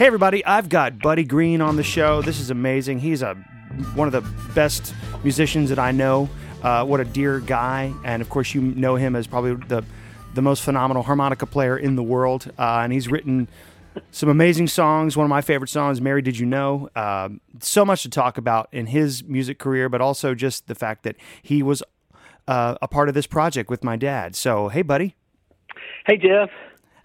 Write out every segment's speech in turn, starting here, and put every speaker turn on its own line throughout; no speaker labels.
Hey, everybody, I've got Buddy Greene on the show. This is amazing. He's a one of the best musicians that I know. Uh, what a dear guy. And of course, you know him as probably the, the most phenomenal harmonica player in the world. Uh, and he's written some amazing songs. One of my favorite songs, Mary Did You Know? Uh, so much to talk about in his music career, but also just the fact that he was uh, a part of this project with my dad. So, hey, buddy.
Hey, Jeff.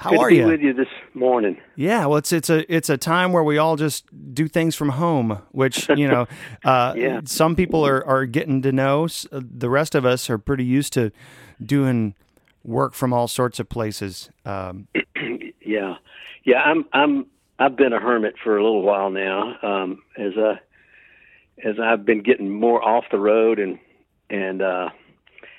How
Good
are
to be
you?
with you this morning.
Yeah, well, it's it's a it's a time where we all just do things from home, which you know, uh,
Yeah.
some people are are getting to know. Uh, The rest of us are pretty used to doing work from all sorts of places. Um,
Yeah, yeah. I'm I'm I've been a hermit for a little while now. Um, as I as I've been getting more off the road and and uh,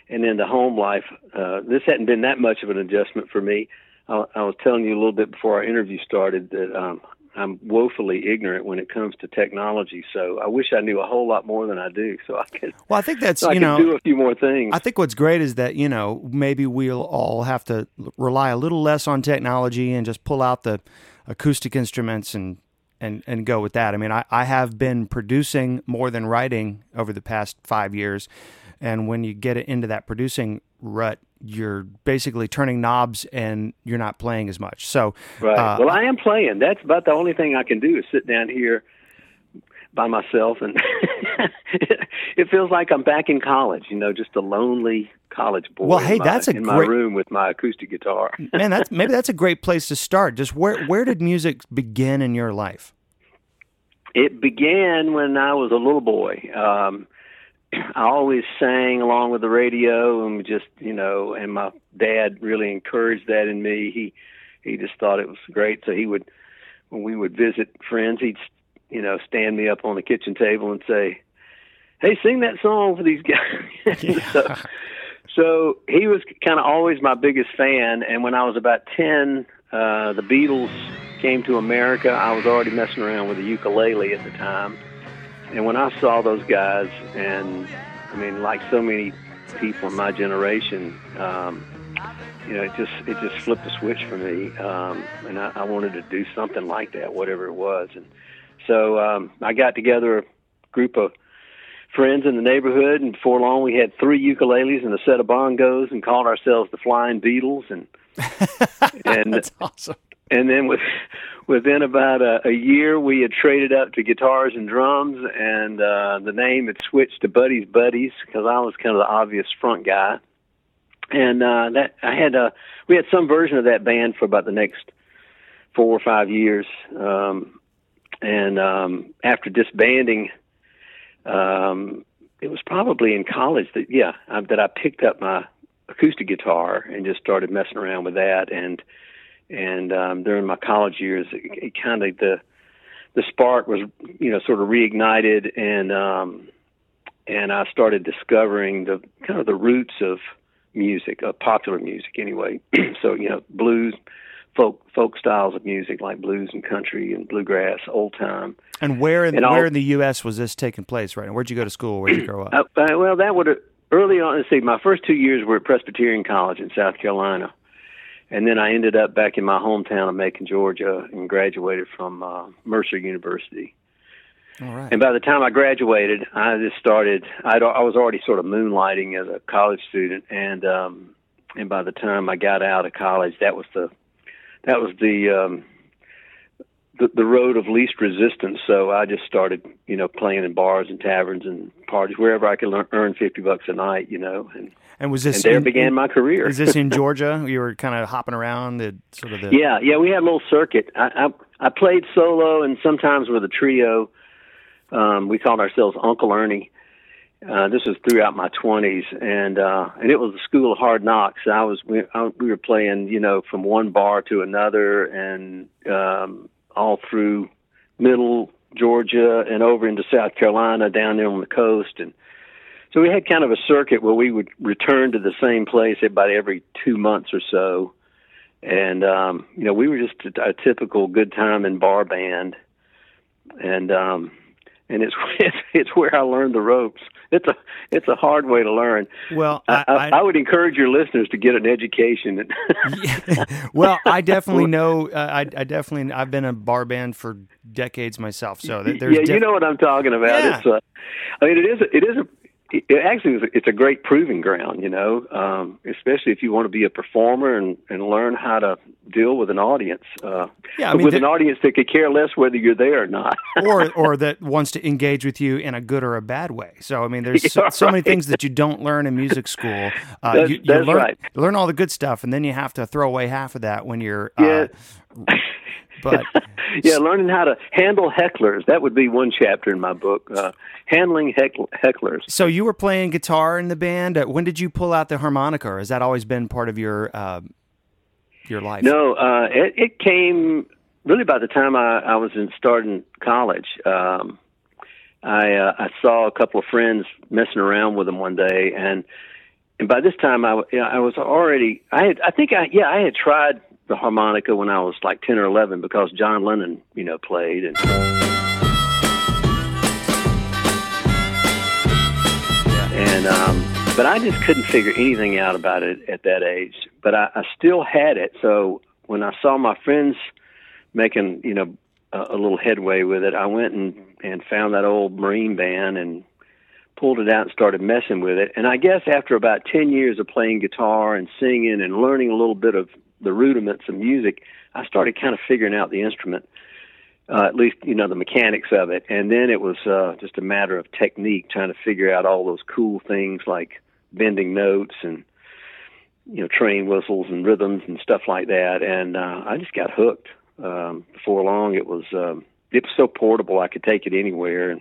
and into home life, uh, this hadn't been that much of an adjustment for me. I, I was telling you a little bit before our interview started that um, I'm woefully ignorant when it comes to technology. So I wish I knew a whole lot more than I do, so I could
well, I think that's
so
you know,
do a few more things.
I think what's great is that you know maybe we'll all have to rely a little less on technology and just pull out the acoustic instruments and and and go with that. I mean, I, I have been producing more than writing over the past five years, and when you get into that producing rut, you're basically turning knobs and you're not playing as much. So,
Right.
uh,
well, I am playing. That's about the only thing I can do is sit down here by myself, and it feels like I'm back in college. You know, just a lonely college boy.
Well, hey,
my-
that's a
in
great-
my room with my acoustic guitar.
man, that's maybe that's a great place to start. Just where where did music begin in your life?
It began when I was a little boy. Um, I always sang along with the radio, and just you know, and my dad really encouraged that in me. He he just thought it was great. So he would, when we would visit friends, he'd you know stand me up on the kitchen table and say, "Hey, sing that song for these guys." so, so he was kind of always my biggest fan. And when I was about ten, uh, the Beatles came to America. I was already messing around with a ukulele at the time. And when I saw those guys, and I mean, like so many people in my generation, um, you know, it just it just flipped a switch for me, um, and I, I wanted to do something like that, whatever it was. And so um, I got together a group of friends in the neighborhood, and before long we had three ukuleles and a set of bongos, and called ourselves the Flying Beatles. And and
That's awesome.
And then with, within about a, a year, we had traded up to guitars and drums, and uh, the name had switched to Buddy's Buddies because I was kind of the obvious front guy. And uh, that I had uh, we had some version of that band for about the next four or five years. Um, and um, after disbanding, um, it was probably in college that yeah I, that I picked up my acoustic guitar and just started messing around with that and and um, during my college years, it, it kind of the the spark was you know sort of reignited, and um, and I started discovering the kind of the roots of music, of popular music anyway. so you know blues, folk folk styles of music like blues and country and bluegrass, old time.
And where in
And
where
all-
in the U.S. was this taking place? Right? And where'd you go to school? Where'd you grow up?
Uh, uh, well, that would early on. Let's see, my first two years were at Presbyterian College in South Carolina, and then I ended up back in my hometown of Macon, Georgia, and graduated from uh, Mercer University.
All right.
And by the time I graduated, I just started. I'd, I was already sort of moonlighting as a college student, and um, and by the time I got out of college, that was the that was the um, the, the road of least resistance. So I just started, you know, playing in bars and taverns and parties wherever I could learn, earn fifty bucks a night, you know, and
And was this
and there
in-
began my career.
Is this in Georgia? You were kind of hopping around the sort of the
Yeah, yeah, we had a little circuit. I I, I played solo and sometimes with a trio. Um, we called ourselves Uncle Ernie. Uh, this was throughout my twenties, and uh, and it was a school of hard knocks. I was we, I, we were playing, you know, from one bar to another, and um, all through middle Georgia and over into South Carolina, down there on the coast, and so we had kind of a circuit where we would return to the same place about every two months or so. And um you know we were just a, a typical good time and bar band. And um and it's it's it's where I learned the ropes it's a it's a hard way to learn.
Well,
I, I, I would encourage your listeners to get an education.
well, I definitely know. Uh, I, I definitely I've been a bar band for decades myself. So there's
yeah, you know what I'm talking about.
Yeah.
It's uh, I mean, it is it is a it actually is it's a great proving ground, you know, um, especially if you want to be a performer and, and learn how to deal with an audience. Uh,
yeah, I mean,
with an audience that could care less whether you're there or not,
or or that wants to engage with you in a good or a bad way. So I mean, there's so, so many things that you don't learn in music school.
Uh, that's,
you, you
that's
learn,
right.
Learn all the good stuff, and then you have to throw away half of that when you're.
Yeah.
Uh, but
yeah, learning how to handle hecklers. That would be one chapter in my book. Uh, handling heckl- hecklers.
So you were playing guitar in the band. Uh, when did you pull out the harmonica? Or has that always been part of your uh, your life?
No, uh, it, it came really by the time I, I was in starting college. Um, I uh, I saw a couple of friends messing around with them one day, and and by this time I you know, I was already I had I think I yeah I had tried the harmonica when I was like ten or eleven because John Lennon you know played and. And um, but I just couldn't figure anything out about it at that age. But I, I still had it. So when I saw my friends making you know a, a little headway with it, I went and and found that old Marine band and pulled it out and started messing with it. And I guess after about 10 years of playing guitar and singing and learning a little bit of the rudiments of music, I started kind of figuring out the instrument, uh, at least, you know, the mechanics of it. And then it was uh, just a matter of technique, trying to figure out all those cool things like bending notes and, you know, train whistles and rhythms and stuff like that. And uh, I just got hooked. Um, before long, it was um, it was so portable I could take it anywhere and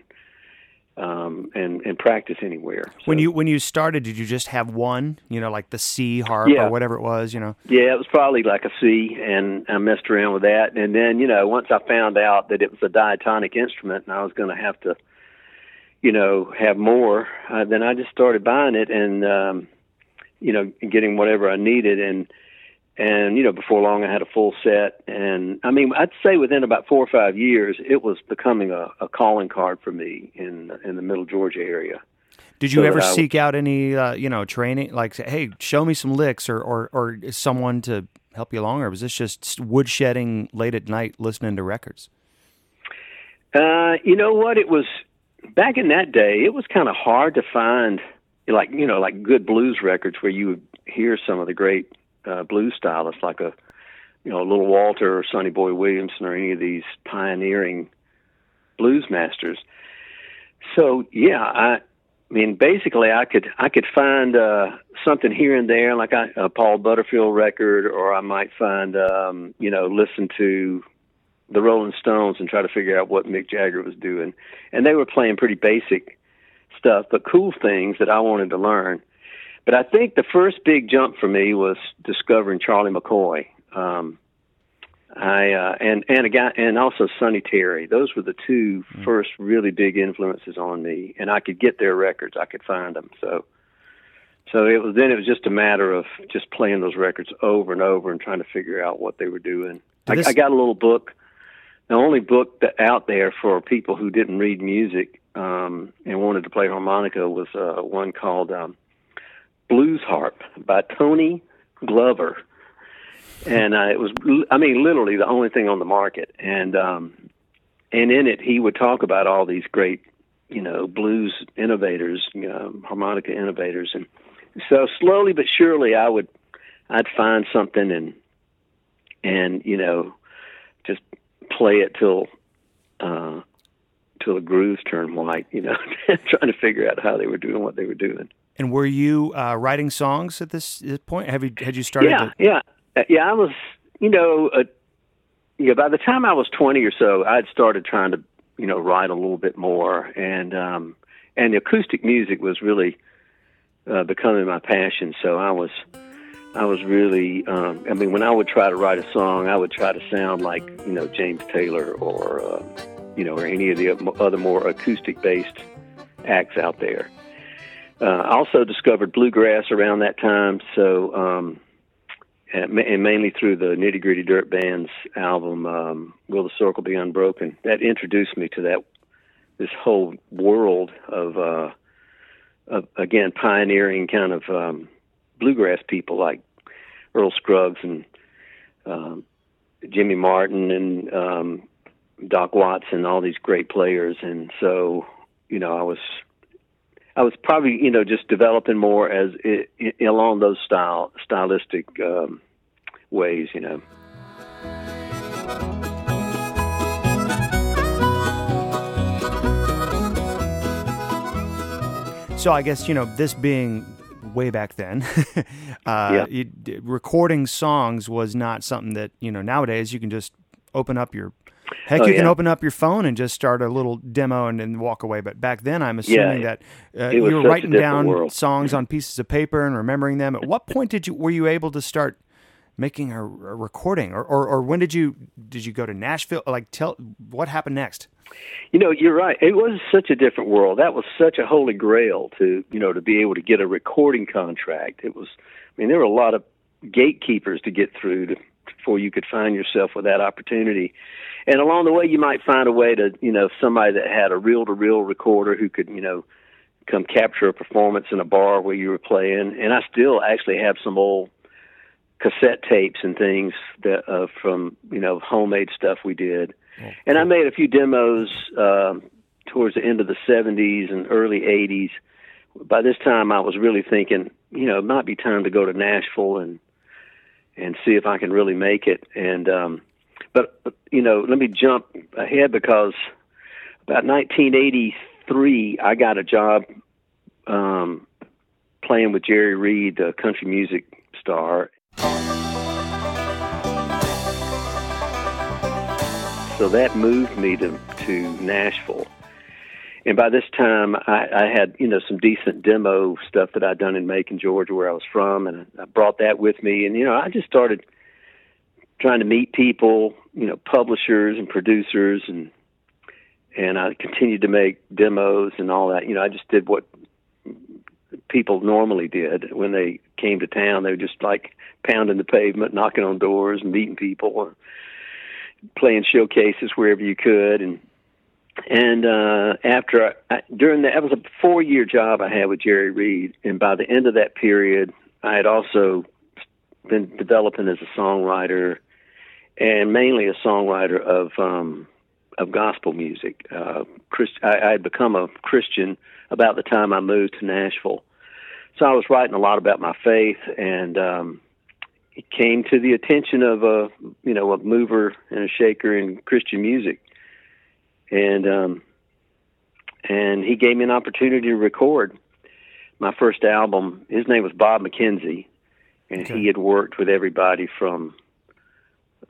um, and and practice anywhere. So,
When you when you started, did you just have one? You know, like the C harp
Yeah.
or whatever it was. You know.
Yeah, it was probably like a C, and I messed around with that. And then, you know, once I found out that it was a diatonic instrument, and I was going to have to, you know, have more, uh, then I just started buying it and, um, you know, getting whatever I needed. And and you know, before long, I had a full set. And I mean, I'd say within about four or five years, it was becoming a, a calling card for me in in the Middle Georgia area.
Did you
So
ever
I-
seek out any, uh, you know, training? Like, say, hey, show me some licks, or, or or someone to help you along, or was this just woodshedding late at night listening to records?
Uh, you know what? It was back in that day. It was kind of hard to find, like you know, like good blues records where you would hear some of the great uh, blues stylists, like a you know, Little Walter or Sonny Boy Williamson or any of these pioneering blues masters. So yeah, I. I mean, basically, I could I could find uh, something here and there, like I, a Paul Butterfield record, or I might find, um, you know, listen to the Rolling Stones and try to figure out what Mick Jagger was doing. And they were playing pretty basic stuff, but cool things that I wanted to learn. But I think the first big jump for me was discovering Charlie McCoy. Um, I uh, and and a guy and also Sonny Terry. Those were the two first really big influences on me, and I could get their records. I could find them. So, so it was then it was just a matter of just playing those records over and over and trying to figure out what they were doing. I,
This-
I got a little book, the only book that out there for people who didn't read music um, and wanted to play harmonica was uh, one called um, Blues Harp by Tony Glover. And uh, it was i mean literally the only thing on the market. And um and in it he would talk about all these great you know blues innovators you know, harmonica innovators. And so slowly but surely i would i'd find something and and you know just play it till uh till the grooves turn white you know trying to figure out how they were doing what they were doing
And were you uh, writing songs at this, this point? Have you had you started?
Yeah,
to-
yeah, Uh, yeah. I was, you know, uh, yeah. By the time I was twenty or so, I'd started trying to, you know, write a little bit more, and um, and the acoustic music was really uh, becoming my passion. So I was, I was really. Um, I mean, when I would try to write a song, I would try to sound like you know James Taylor or uh, you know or any of the other more acoustic based acts out there. Uh, also discovered bluegrass around that time, so um, and, and mainly through the Nitty Gritty Dirt Band's album um, "Will the Circle Be Unbroken." That introduced me to that this whole world of uh, uh, again pioneering kind of um, bluegrass people like Earl Scruggs and um, Jimmy Martin and um, Doc Watson, all these great players, and so you know I was I was probably you know just developing more as it, it, along those style stylistic um, ways, you know.
So I guess you know this being way back then, uh, yeah. recording songs was not something that you know nowadays you can just open up your Heck, oh, you yeah. can open up your phone and just start a little demo and then walk away. But back then, I'm assuming yeah, that uh, you were writing down world. songs on pieces of paper and remembering them. At what point did you were you able to start making a, a recording, or, or, or when did you did you go to Nashville? Like, tell what happened next.
You know, you're right. It was such a different world. That was such a holy grail to you know to be able to get a recording contract. It was. I mean, there were a lot of gatekeepers to get through to, before you could find yourself with that opportunity. And along the way, you might find a way to, you know, somebody that had a reel to reel recorder who could, you know, come capture a performance in a bar where you were playing. And I still actually have some old cassette tapes and things that uh, from, you know, homemade stuff we did. Oh, and I made a few demos um, towards the end of the 70s and early 80s. By this time, I was really thinking, you know, it might be time to go to Nashville and and see if I can really make it. And um, but you know, let me jump ahead because about 1983, I got a job um, playing with Jerry Reed, the country music star. So that moved me to to Nashville. And by this time, I, I had you know some decent demo stuff that I'd done in Macon, Georgia, where I was from, and I brought that with me. And you know, I just started trying to meet people, you know, publishers and producers, and and I continued to make demos and all that. You know, I just did what people normally did when they came to town. They were just like pounding the pavement, knocking on doors, meeting people, playing showcases wherever you could, and and uh, after I, during that, that was a four year job I had with Jerry Reed, and by the end of that period, I had also been developing as a songwriter and mainly a songwriter of um, of gospel music. Uh, Christ, I, I had become a Christian about the time I moved to Nashville, so I was writing a lot about my faith, and um, it came to the attention of a you know a mover and a shaker in Christian music, and um, and he gave me an opportunity to record my first album. His name was Bob McKenzie, and okay. he had worked with everybody from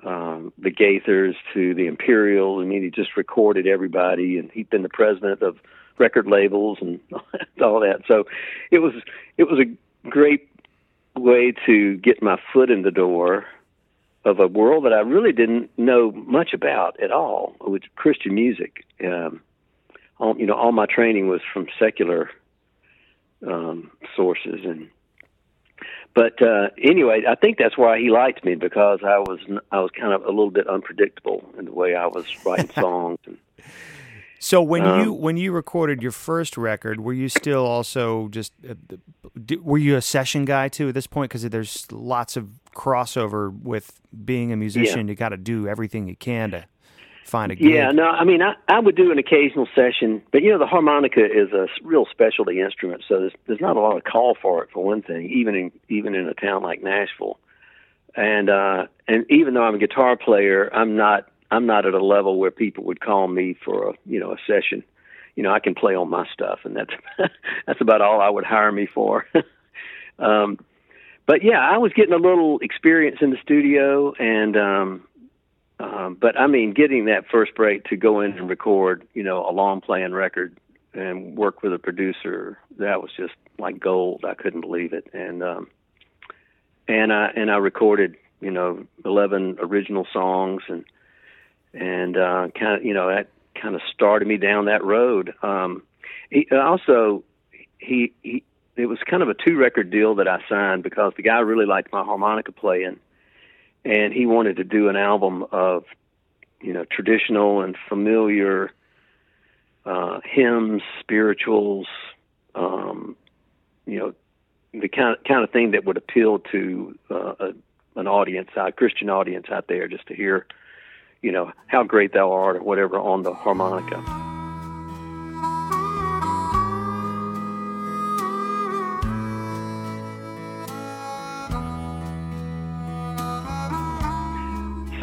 um, the Gaithers to the Imperial. I mean, he just recorded everybody, and he'd been the president of record labels and all that. So it was it was a great way to get my foot in the door of a world that I really didn't know much about at all, which Christian music. Um, all, you know, all my training was from secular um, sources, and but uh, anyway, I think that's why he liked me because I was I was kind of a little bit unpredictable in the way I was writing songs. And,
so when um, you when you recorded your first record, were you still also just uh, were you a session guy too at this point? Because there's lots of crossover with being a musician. Yeah. You got to do everything you can to find a gig.
Yeah, no, I mean, I, I would do an occasional session, but you know, the harmonica is a real specialty instrument, so there's there's not a lot of call for it for one thing, even in even in a town like Nashville. And uh and even though I'm a guitar player, I'm not I'm not at a level where people would call me for a you know a session. You know, I can play on my stuff, and that's that's about all I would hire me for. um, but yeah, I was getting a little experience in the studio, and um, um, but I mean, getting that first break to go in and record, you know, a long playing record and work with a producer, that was just like gold. I couldn't believe it. And um, and I and I recorded, you know, eleven original songs and and uh, kind of, you know, that kind of started me down that road. Um, he also he he it was kind of a two record deal that I signed because the guy really liked my harmonica playing and he wanted to do an album of you know traditional and familiar uh, hymns, spirituals, um, you know, the kind of, kind of thing that would appeal to uh, a, an audience, a Christian audience out there, just to hear, you know, how great thou art or whatever on the harmonica.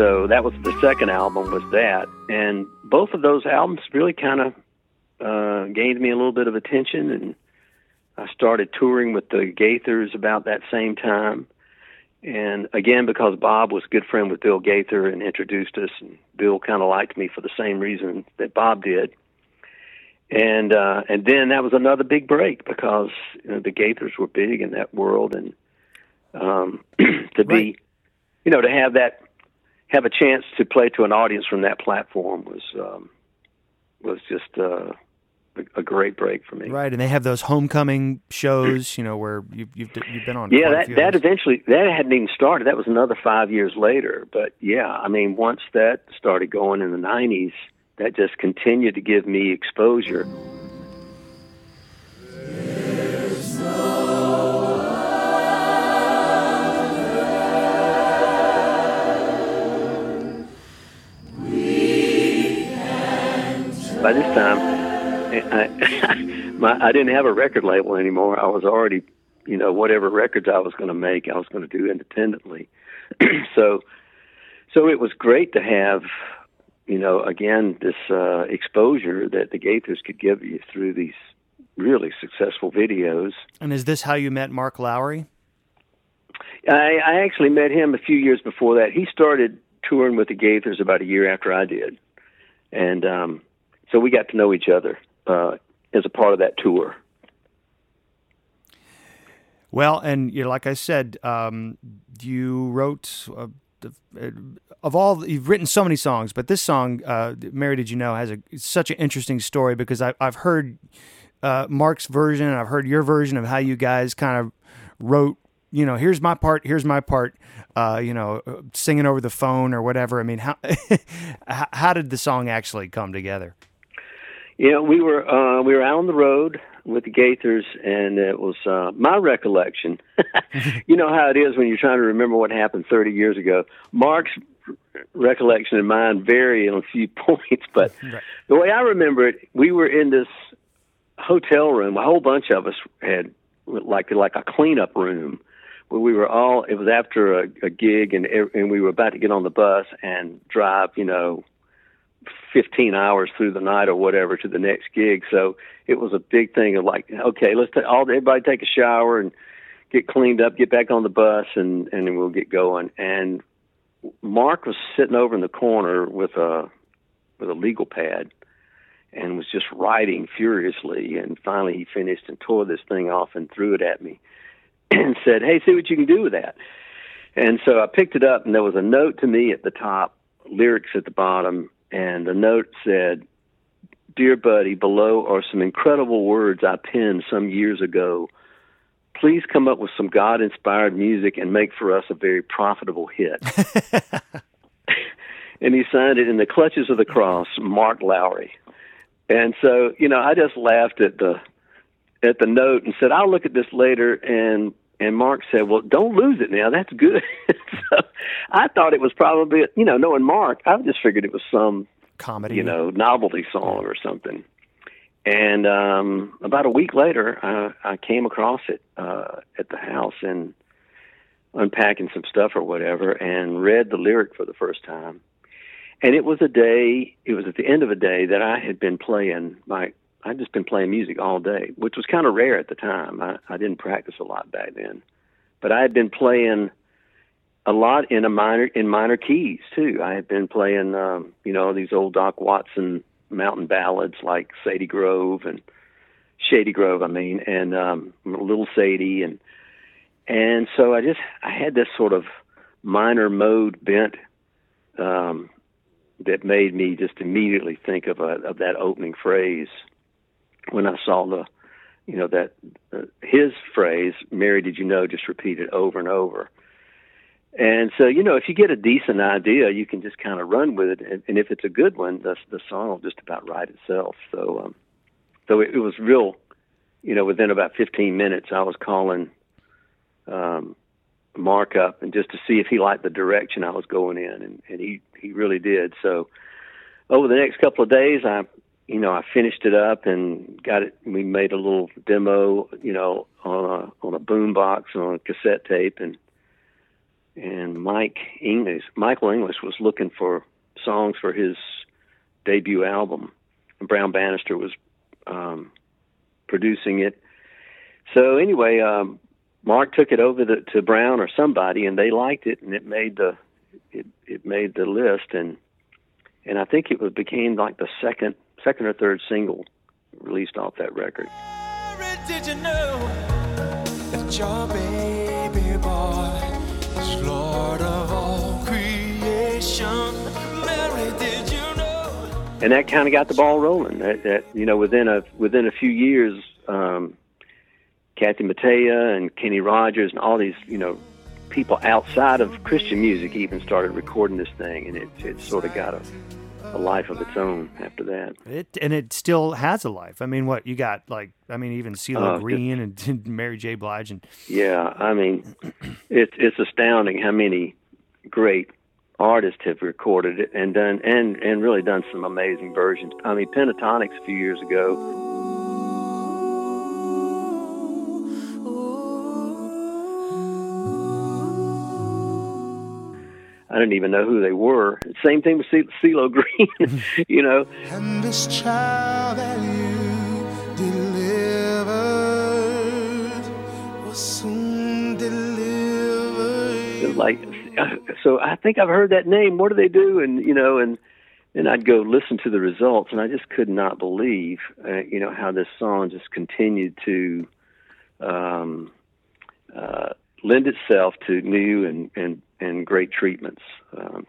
So that was the second album was that, and both of those albums really kind of uh, gained me a little bit of attention, and I started touring with the Gaithers about that same time. And again, because Bob was a good friend with Bill Gaither and introduced us, and Bill kind of liked me for the same reason that Bob did. And uh, and then that was another big break because you know, the Gaithers were big in that world, and um, to be, you know, to have that have a chance to play to an audience from that platform was um, was just uh, a, great break for me.
Right, and they have those homecoming shows, you know, where you've you've, you've been on.
Yeah, that that eventually that hadn't even started. That was another five years later. But yeah, I mean, once that started going in the '90s, that just continued to give me exposure. By this time, I, my, I didn't have a record label anymore. I was already, you know, whatever records I was going to make, I was going to do independently. so, so it was great to have, you know, again this uh, exposure that the Gaithers could give you through these really successful videos.
And is this how you met Mark Lowry?
I, I actually met him a few years before that. He started touring with the Gaithers about a year after I did, and um, so we got to know each other uh, as a part of that tour.
Well, and you know, like I said, um, you wrote uh, uh, of all you've written so many songs, but this song, uh, "Mary Did You Know," has a such an interesting story because I, I've heard uh, Mark's version and I've heard your version of how you guys kind of wrote. You know, here's my part. Here's my part. Uh, you know, singing over the phone or whatever. I mean, how how did the song actually come together?
Yeah, we were uh, we were out on the road with the Gaithers, and it was uh, my recollection. you know how it is when you're trying to remember what happened 30 years ago. Mark's recollection and mine vary on a few points, but
Right.
the way I remember it, we were in this hotel room. A whole bunch of us had like like a cleanup room where we were all. It was after a, a gig, and and we were about to get on the bus and drive. You know, 15 hours through the night or whatever to the next gig. So it was a big thing of like, okay, let's ta- all everybody take a shower and get cleaned up, get back on the bus, and and then we'll get going. And Mark was sitting over in the corner with a with a legal pad and was just writing furiously. And finally, he finished and tore this thing off and threw it at me and said, "Hey, see what you can do with that." And so I picked it up, and there was a note to me at the top, lyrics at the bottom, and the note said, Dear buddy, below are some incredible words I penned some years ago. Please come up with some God inspired music and make for us a very profitable hit. and he signed it in the clutches of the cross, Mark Lowry. And so, you know, I just laughed at the at the note and said, I'll look at this later and and Mark said, "Well, don't lose it now. That's good." so I thought it was probably, you know, knowing Mark, I just figured it was some
Comedy,
you know, novelty song or something. And um, about a week later, I, I came across it uh, at the house and unpacking some stuff or whatever, and read the lyric for the first time. And it was a day. It was at the end of a day that I had been playing my. I'd just been playing music all day, which was kind of rare at the time. I, I didn't practice a lot back then, but I had been playing a lot in a minor in minor keys too. I had been playing, um, you know, these old Doc Watson mountain ballads like Sadie Grove and Shady Grove, I mean, and um, Little Sadie, and and so I just I had this sort of minor mode bent um, that made me just immediately think of a, of that opening phrase when I saw the, you know, that uh, his phrase, "Mary, did you know?" just repeated over and over. And so, you know, if you get a decent idea, you can just kind of run with it, and, and if it's a good one, the the song will just about write itself. So, um, so it, it was real, you know, within about 15 minutes, I was calling um, Mark up and just to see if he liked the direction I was going in, and, and he he really did. So over the next couple of days, I you know I finished it up and got it. We made a little demo, you know, on a on a boom box on a cassette tape, and and Mike English, Michael English was looking for songs for his debut album, and Brown Bannister was um, producing it. So anyway, um, Mark took it over the, to Brown or somebody, and they liked it, and it made the it it made the list, and and I think it was became like the second second or third single released off that record. Did you know that your baby boy is Lord of all creation? Mary, did you know? And that kind of got the ball rolling. That, that you know within a within a few years. Um, Kathy Mattea and Kenny Rogers and all these, you know, people outside of Christian music even started recording this thing, and it it sort of got a, a life of its own after that.
It and it still has a life. I mean, what you got? Like, I mean, even CeeLo uh, Green and, and Mary J. Blige and
yeah, I mean, it's it's astounding how many great artists have recorded it and done and and really done some amazing versions. I mean, Pentatonix a few years ago I didn't even know who they were. Same thing with CeeLo Green, you know. And this child that you delivered was soon delivered. Like, so I think I've heard that name. What do they do? And you know, and then I'd go listen to the results, and I just could not believe, uh, you know, how this song just continued to um, uh, lend itself to new and and and great treatments. Um,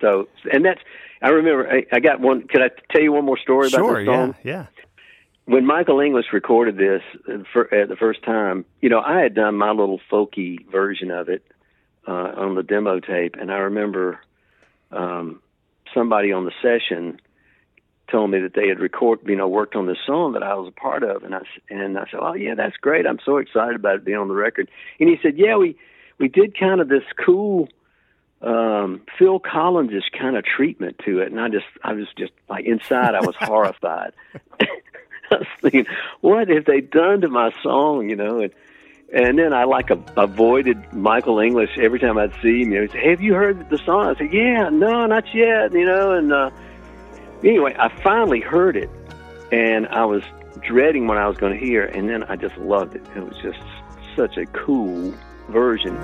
so, and that's I remember I, I got one. Can I tell you one more story
sure,
about this
song? Yeah, yeah.
When Michael English recorded this for, at the first time, you know, I had done my little folky version of it uh, on the demo tape, and I remember um, somebody on the session told me that they had recorded, you know, worked on this song that I was a part of, and I and I said, "Oh yeah, that's great. I'm so excited about it being on the record." And he said, "Yeah, we we did kind of this cool um Phil Collins kind of treatment to it, and I just I was just like inside I was horrified. I was thinking, what have they done to my song? You know, and and then I like a, avoided Michael English every time I'd see him. You know, he'd say, "Have you heard the song?" I said, "Yeah, no, not yet." You know, and uh, anyway, I finally heard it, and I was dreading what I was going to hear, and then I just loved it. It was just such a cool version.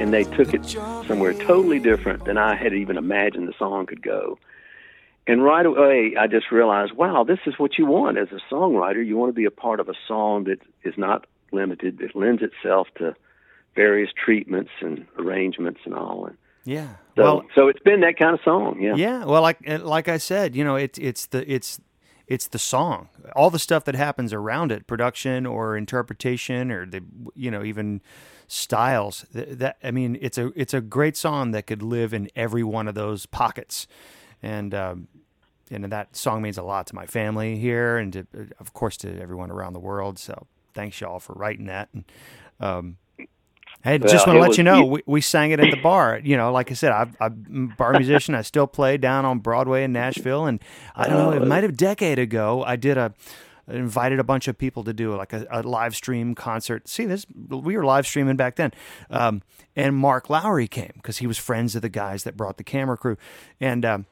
And they took it somewhere totally different than I had even imagined the song could go. And right away, I just realized, wow, this is what you want as a songwriter. You want to be a part of a song that is not limited, that lends itself to various treatments and arrangements and all. And
yeah.
So, well, so it's been that kind of song. Yeah.
Yeah. Well, like like I said, you know, it's it's the it's it's the song, all the stuff that happens around it, production or interpretation or the you know even styles. That, that I mean, it's a it's a great song that could live in every one of those pockets, and um, and that song means a lot to my family here, and to, of course to everyone around the world. So thanks y'all for writing that. And, um, I well, just want to let was, you know, we, we sang it at the bar. You know, like I said, I've, I'm a bar musician. I still play down on Broadway in Nashville. And I don't know, it might have a decade ago, I did a, invited a bunch of people to do like a, a, live stream concert. See this, we were live streaming back then. Um, and Mark Lowry came because he was friends of the guys that brought the camera crew. And, um,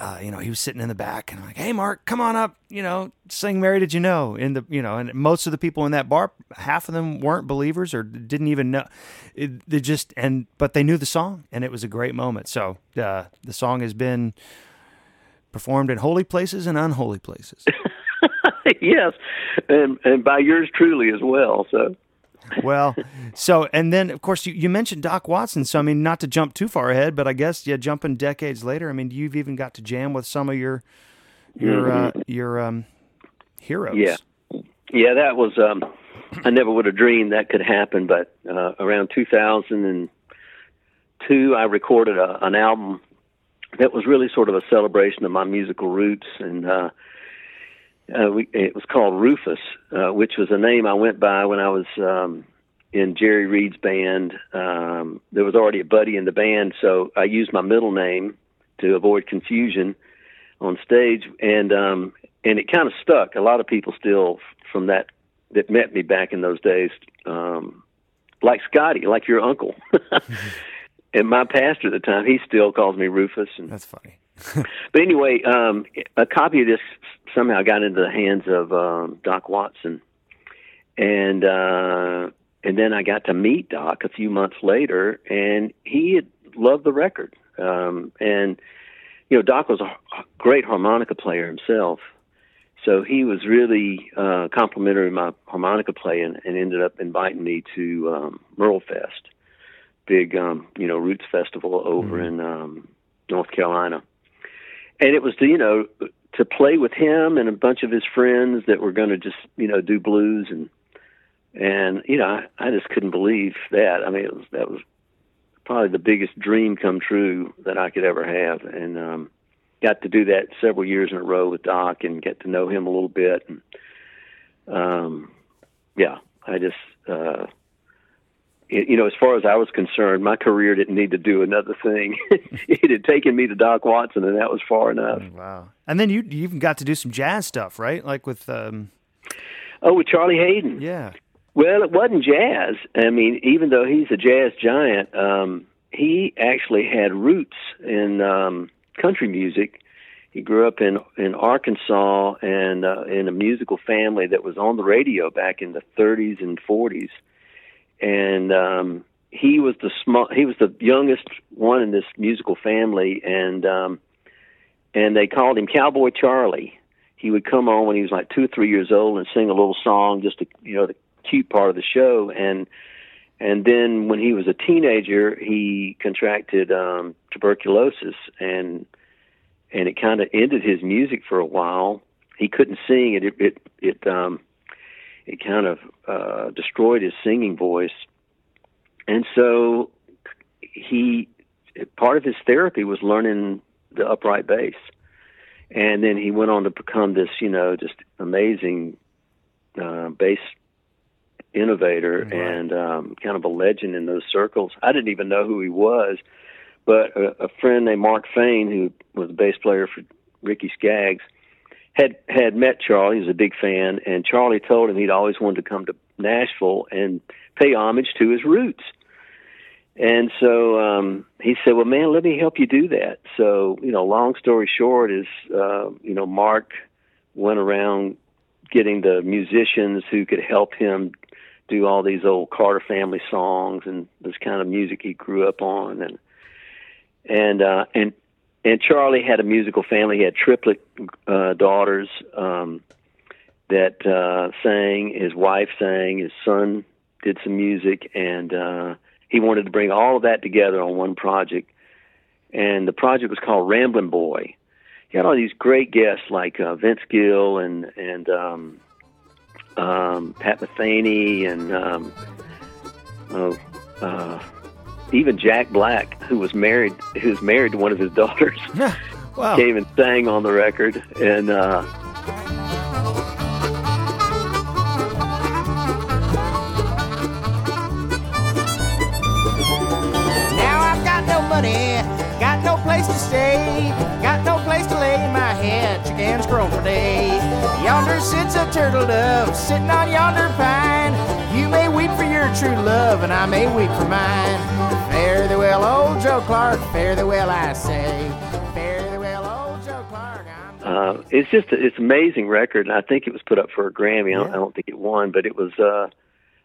uh, you know, he was sitting in the back and I'm like, Hey, Mark, come on up, you know, sing Mary Did You Know in the, you know, and most of the people in that bar, half of them weren't believers or didn't even know it, they just, and, but they knew the song and it was a great moment. So, uh, the song has been performed in holy places and unholy places.
yes. And, and by yours truly as well. So,
well, so and then of course you, you mentioned Doc Watson. So I mean, not to jump too far ahead, but I guess yeah, jumping decades later. I mean, you've even got to jam with some of your your mm-hmm. uh, your um, heroes.
Yeah, yeah, that was. Um, I never would have dreamed that could happen, but uh, around 2002, I recorded a, an album that was really sort of a celebration of my musical roots and. uh uh, we, it was called Rufus, uh, which was a name I went by when I was um, in Jerry Reed's band. Um, there was already a buddy in the band, so I used my middle name to avoid confusion on stage, and um, and it kind of stuck. A lot of people still from that that met me back in those days, um, like Scotty, like your uncle. and my pastor at the time, he still calls me Rufus. And,
That's funny.
But anyway, um, a copy of this somehow got into the hands of um, Doc Watson, and uh, and then I got to meet Doc a few months later, and he had loved the record. Um, and you know, Doc was a great harmonica player himself, so he was really uh, complimentary of my harmonica playing, and ended up inviting me to um, MerleFest, big um, you know roots festival over mm-hmm. in um, North Carolina and it was to you know to play with him and a bunch of his friends that were going to just you know do blues and and you know I, I just couldn't believe that. I mean, it was that was probably the biggest dream come true that I could ever have, and um, got to do that several years in a row with Doc and get to know him a little bit. And um, yeah, I just uh, you know, as far as I was concerned, my career didn't need to do another thing. it had taken me to Doc Watson, and that was far enough.
Wow! And then you, you even got to do some jazz stuff, right? Like with um...
oh, with Charlie Haden.
Yeah.
Well, it wasn't jazz. I mean, even though he's a jazz giant, um, he actually had roots in um, country music. He grew up in in Arkansas and uh, in a musical family that was on the radio back in the 30s and 40s and um, he was the small he was the youngest one in this musical family, and um, and they called him Cowboy Charlie. He would come on when he was like two or three years old and sing a little song, just to, you know the cute part of the show, and and then when he was a teenager, he contracted um, tuberculosis, and and it kind of ended his music for a while. He couldn't sing it. It it, it um, it kind of uh, destroyed his singing voice. And so he, part of his therapy was learning the upright bass. And then he went on to become this, you know, just amazing uh, bass innovator right. and um, kind of a legend in those circles. I didn't even know who he was, but a, a friend named Mark Fain, who was a bass player for Ricky Skaggs, had had met Charlie. He was a big fan, and Charlie told him he'd always wanted to come to Nashville and pay homage to his roots. And so um, he said, "Well, man, let me help you do that." So you know, long story short is, uh, you know, Mark went around getting the musicians who could help him do all these old Carter family songs and this kind of music he grew up on, and and uh, and and Charlie had a musical family. He had triplet uh, daughters um, that uh, sang. His wife sang. His son did some music, and uh, he wanted to bring all of that together on one project. And the project was called Ramblin' Boy. He had all these great guests like uh, Vince Gill and and um, um, Pat Metheny and um, oh, uh, even Jack Black, who was married, who was married to one of his daughters, wow. came and sang on the record. And uh,
now I've got no money, got no place to stay, got no place to lay my head. Chickens crow for days. Yonder sits a turtle dove, sitting on yonder pine. Your true love, and I may weep for mine. Fare thee well, old Joe Clark. Fare thee well, I say. Fare thee well, old Joe Clark.
Uh, it's just a, it's an amazing record, and I think it was put up for a Grammy. I don't, I don't think it won, but it was. Uh,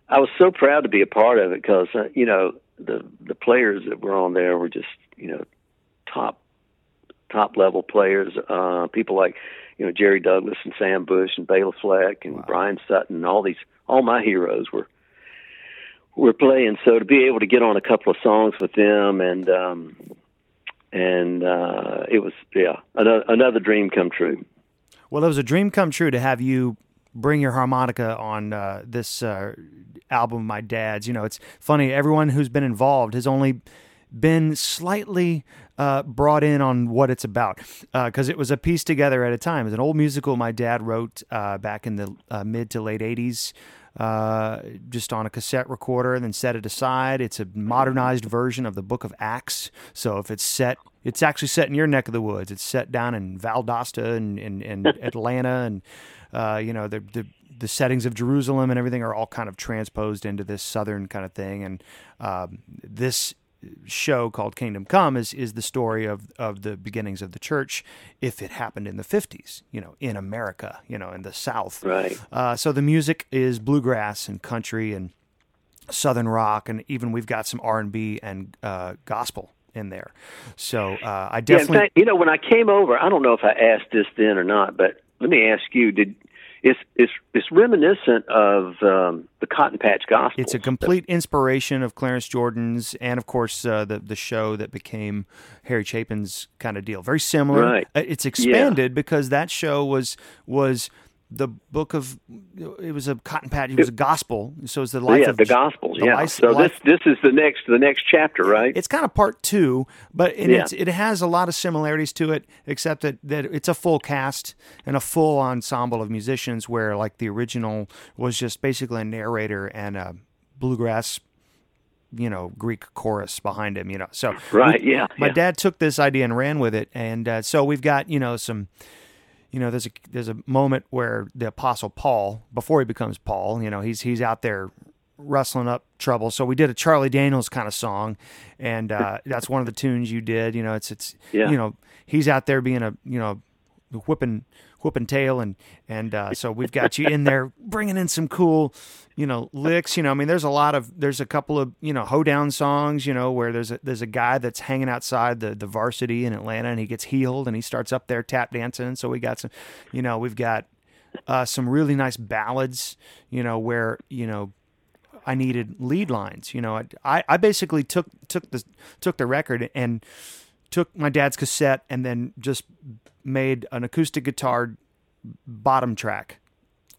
I was so proud to be a part of it because uh, you know the the players that were on there were just you know top top level players. Uh, people like you know Jerry Douglas and Sam Bush and Bela Fleck and wow. Bryan Sutton. And all these all my heroes were we're playing. So to be able to get on a couple of songs with them and um, and uh, it was yeah another, another dream come true.
Well, it was a dream come true to have you bring your harmonica on uh, this uh, album, My Dad's. You know, it's funny. Everyone who's been involved has only been slightly uh, brought in on what it's about because uh, it was a piece together at a time. It's an old musical my dad wrote uh, back in the uh, mid to late 80s. Uh, just on a cassette recorder and then set it aside. It's a modernized version of the Book of Acts. So if it's set, it's actually set in your neck of the woods. It's set down in Valdosta and, and, and Atlanta and, uh, you know, the, the, the settings of Jerusalem and everything are all kind of transposed into this southern kind of thing. And um, this show called Kingdom Come is is the story of of the beginnings of the church if it happened in the 50s, you know, in America, you know, in the South.
Right.
Uh, so the music is bluegrass and country and southern rock, and even we've got some R and B and uh, gospel in there. So uh, I definitely,
yeah, fact, you know, when I came over, I don't know if I asked this then or not, but let me ask you: Did it's it's it's reminiscent of um, the Cotton Patch Gospel.
It's a complete inspiration of Clarence Jordan's, and of course uh, the the show that became Harry Chapin's kind of deal. Very similar.
Right.
Uh, it's expanded yeah. because that show was was the book of it was a cotton patch it was a gospel so it's the life
yeah,
of
the gospels
the
yeah
life,
so
life,
this this is the next the next chapter right
it's kind of part two but it,
yeah.
it has a lot of similarities to it except that, that it's a full cast and a full ensemble of musicians where like the original was just basically a narrator and a bluegrass you know Greek chorus behind him, you know. So
right, we, yeah.
My
yeah.
dad took this idea and ran with it, and uh, so we've got you know some you know, there's a there's a moment where the apostle Paul, before he becomes Paul, you know, he's he's out there wrestling up trouble. So we did a Charlie Daniels kind of song, and uh, that's one of the tunes you did. You know, it's it's
yeah.
you know he's out there being a you know whipping whipping tail and and uh, so we've got you in there bringing in some cool you know licks you know i mean there's a lot of there's a couple of you know hoedown songs you know where there's a there's a guy that's hanging outside the the varsity in atlanta and he gets healed and he starts up there tap dancing so we got some you know we've got uh, some really nice ballads you know where you know I needed lead lines. You know, I I basically took took the took the record and took my dad's cassette and then just made an acoustic guitar bottom track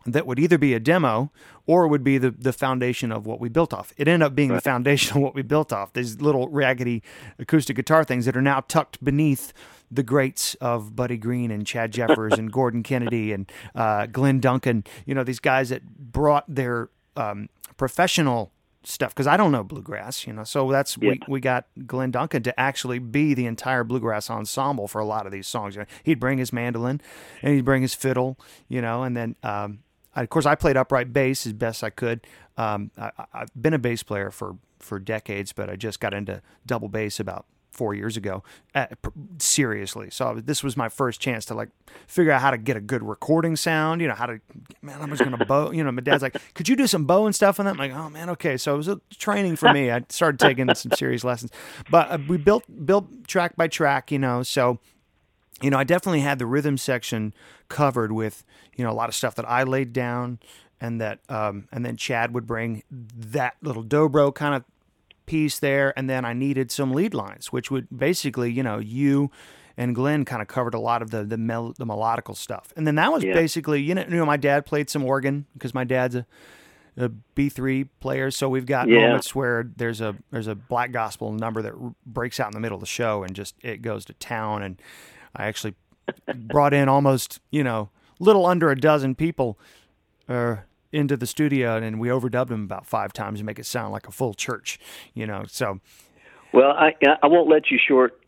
that would either be a demo or would be the, the foundation of what we built off. It ended up being right. the foundation of what we built off. These little raggedy acoustic guitar things that are now tucked beneath the greats of Buddy Greene and Chad Jeffers and Gordon Kennedy and uh, Glenn Duncan. You know, these guys that brought their um, professional stuff because I don't know bluegrass, you know. So that's yeah. we we got Glenn Duncan to actually be the entire bluegrass ensemble for a lot of these songs. You know, he'd bring his mandolin and he'd bring his fiddle, you know, and then um, I, of course I played upright bass as best I could. Um, I, I've been a bass player for for decades, but I just got into double bass about four years ago, uh, seriously. So this was my first chance to like figure out how to get a good recording sound. You know how to, man, I'm just gonna bow. You know, my dad's like, could you do some bow and stuff on that? I'm like, oh man, okay. So it was a training for me. I started taking some serious lessons, but uh, we built built track by track. You know, so you know, I definitely had the rhythm section covered with you know a lot of stuff that I laid down and that um, and then Chad would bring that little dobro kind of piece there, and then I needed some lead lines, which would basically, you know, you and Glenn kind of covered a lot of the the, mel- the melodical stuff, and then that was
yeah.
basically, you know, you know, my dad played some organ because my dad's a a B three player, so we've got
yeah.
moments where there's a there's a black gospel number that r- breaks out in the middle of the show and just it goes to town, and I actually brought in almost you know little under a dozen people. Uh, into the studio and we overdubbed him about five times to make it sound like a full church, you know. So,
well, I I won't let you short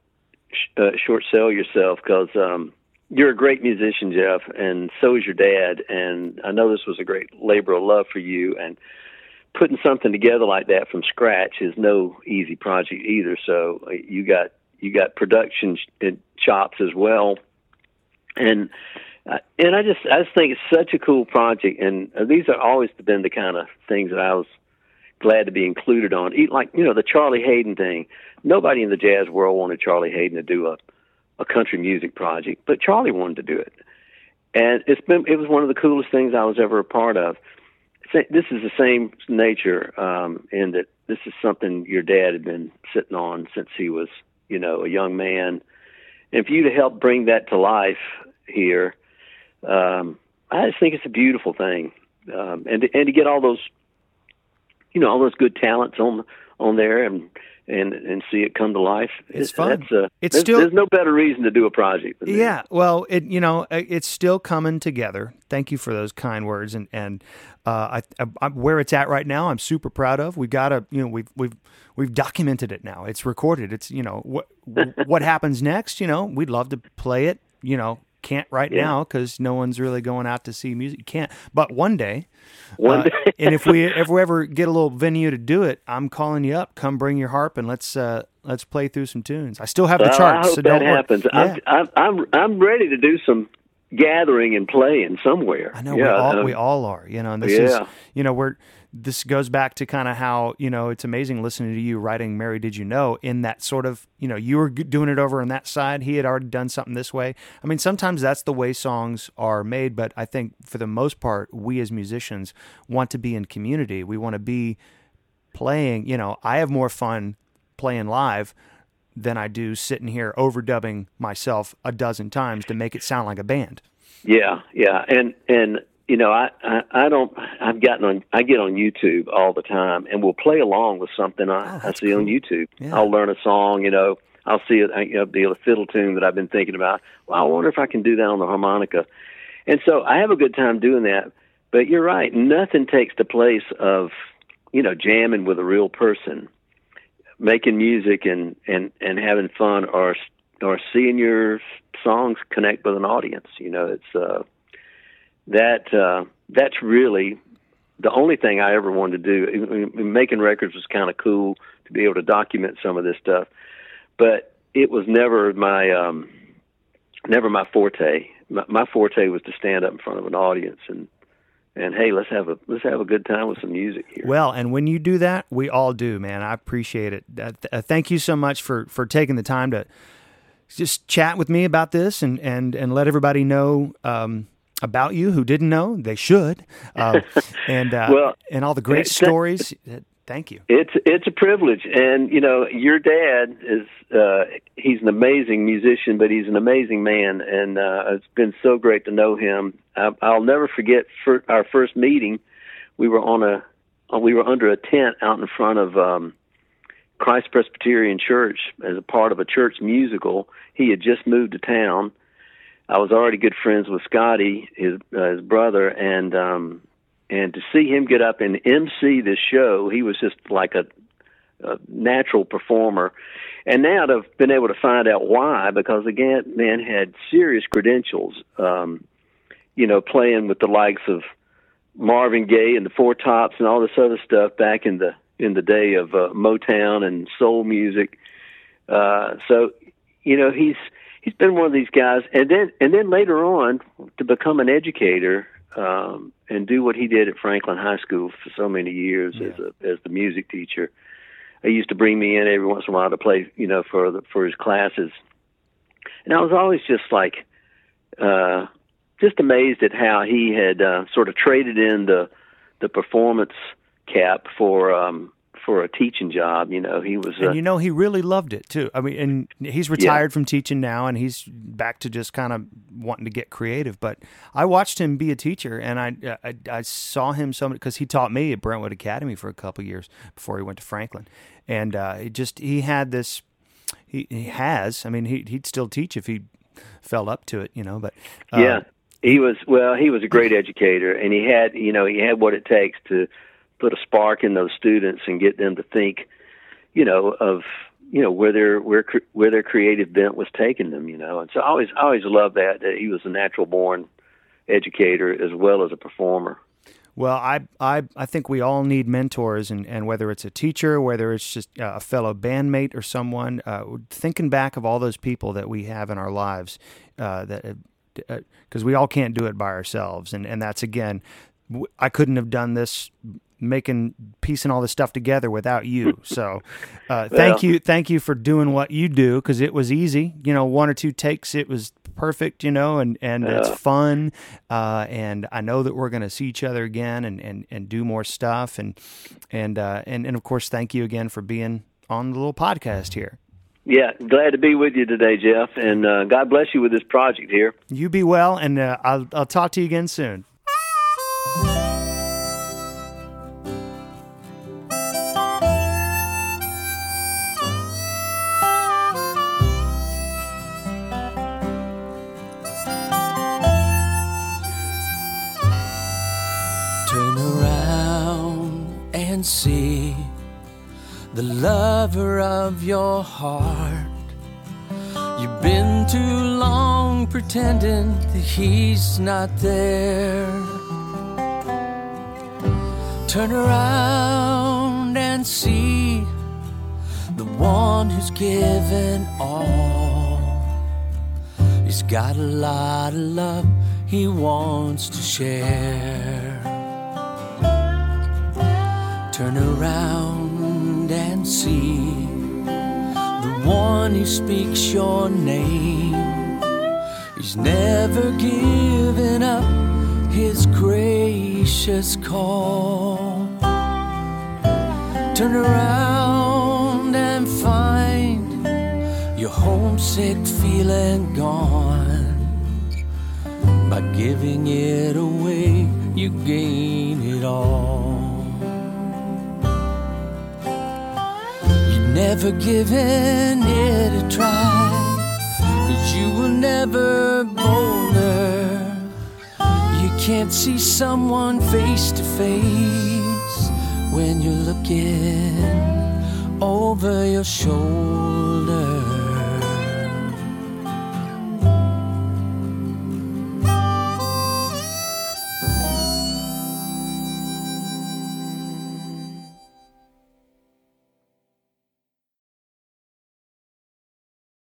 uh, short sell yourself because um, you're a great musician, Jeff, and so is your dad. And I know this was a great labor of love for you. And putting something together like that from scratch is no easy project either. So uh, you got you got production chops as well, and uh, and I just I just think it's such a cool project, and uh, these are always been the kind of things that I was glad to be included on. Like you know the Charlie Haden thing. Nobody in the jazz world wanted Charlie Haden to do a a country music project, but Charlie wanted to do it, and it's been it was one of the coolest things I was ever a part of. This is the same nature um, in that this is something your dad had been sitting on since he was you know a young man, and for you to help bring that to life here um, I just think it's a beautiful thing, um, and to, and to get all those, you know, all those good talents on on there, and and and see it come to life.
It's fun.
That's a,
It's
there's,
still-
there's no better reason to do a project. Than that.
Yeah, well, it you know uh, it's still coming together. Thank you for those kind words, and and uh, I, I, where it's at right now, I'm super proud of. We've got to you know we've we've we've documented it now. It's recorded. It's you know what what happens next. You know we'd love to play it. You know can't right
Yeah.
now because no one's really going out to see music. Can't, but one day.
One
uh,
day.
and if we if we ever get a little venue to do it, I'm calling you up. Come bring your harp and let's uh, let's play through some tunes. I still have the
Well,
charts,
I hope
so
that
don't
happens.
Yeah.
I'm, I'm I'm ready to do some gathering and playing somewhere.
I know
yeah,
we all
um,
we all are, you know, and this is you know we're this goes back to kind of how you know it's amazing listening to you writing "Mary Did You Know" in that sort of you know you were doing it over on that side, he had already done something this way. I mean, sometimes that's the way songs are made, but I think for the most part, we as musicians want to be in community. We want to be playing. You know, I have more fun playing live than I do sitting here overdubbing myself a dozen times to make it sound like a band.
Yeah, yeah, and and you know, I, I I don't. I've gotten on. I get on YouTube all the time, and will play along with something I,
Oh,
I see on. YouTube.
Yeah.
I'll learn a song. You know, I'll see it. You know, the fiddle tune that I've been thinking about. Well, I wonder if I can do that on the harmonica. And so I have a good time doing that. But you're right. Nothing takes the place of, you know, jamming with a real person, making music and and and having fun, or or seeing your songs connect with an audience. You know, it's uh, that uh, that's really the only thing I ever wanted to do. Making records was kind of cool to be able to document some of this stuff, but it was never my um, never my forte. My, my forte was to stand up in front of an audience and and hey, let's have a let's have a good time with some music here.
Well, and when you do that, we all do, man. I appreciate it. Uh, th- uh, thank you so much for for taking the time to just chat with me about this and and and let everybody know um, about you who didn't know. They should. Uh, and uh,
Well,
and all the great
th-
stories. Uh, Thank you.
It's it's a privilege, and you know your dad is uh, he's an amazing musician, but he's an amazing man, and uh, it's been so great to know him. I, I'll never forget for our first meeting. We were on a uh, we were under a tent out in front of um, Christ Presbyterian Church as a part of a church musical. He had just moved to town. I was already good friends with Scotty, his uh, his brother, and um, and to see him get up and MC this show, he was just like a, a natural performer. And now to have been able to find out why, because again, man had serious credentials. Um, you know, playing with the likes of Marvin Gaye and the Four Tops and all this other stuff back in the in the day of uh, Motown and soul music. Uh, so, you know, he's he's been one of these guys, and then and then later on to become an educator um, and do what he did at Franklin High School for so many years
Yeah.
as a as the music teacher. He used to bring me in every once in a while to play, you know, for the, for his classes, and I was always just like, uh, just amazed at how he had uh, sort of traded in the the performance cap for um, for a teaching job. You know, he was. Uh,
And you know, he really loved it too. I mean, and he's retired from teaching now, and he's back to just kind of wanting to get creative. But I watched him be a teacher, and I I, I saw him so because he taught me at Brentwood Academy for a couple years before he went to Franklin, and uh, he just he had this. He, he has. I mean, he he'd still teach if he fell up to it, you know. But uh,
yeah, he was. Well, he was a great educator, and he had, you know, he had what it takes to put a spark in those students and get them to think, you know, of you know where their where where their creative bent was taking them. You know, and so I always I always loved that that he was a natural born educator as well as a performer.
Well, I, I, I think we all need mentors, and, and whether it's a teacher, whether it's just uh, a fellow bandmate or someone, uh, thinking back of all those people that we have in our lives, uh, that because we all can't do it by ourselves, and and that's again, I couldn't have done this, making piecing all this stuff together without you. So, uh, thank you, thank you for doing what you do because it was easy. You know, one or two takes, it was perfect. You know, and and it's fun. Uh, and I know that we're going to see each other again and, and, and do more stuff. And and uh, and and of course, thank you again for being on the little podcast here.
Yeah, glad to be with you today, Jeff, and uh, God bless you with this project here.
You be well, and uh, I'll I'll talk to you again soon.
See the lover of your heart. You've been too long pretending that he's not there. Turn around and see the one who's given all. He's got a lot of love he wants to share. Turn around and see the one who speaks your name. He's never given up his gracious call. Turn around and find your homesick feeling gone. By giving it away, you gain it all. Never given it a try, cause you were never bolder. You can't see someone face to face when you're looking over your shoulder.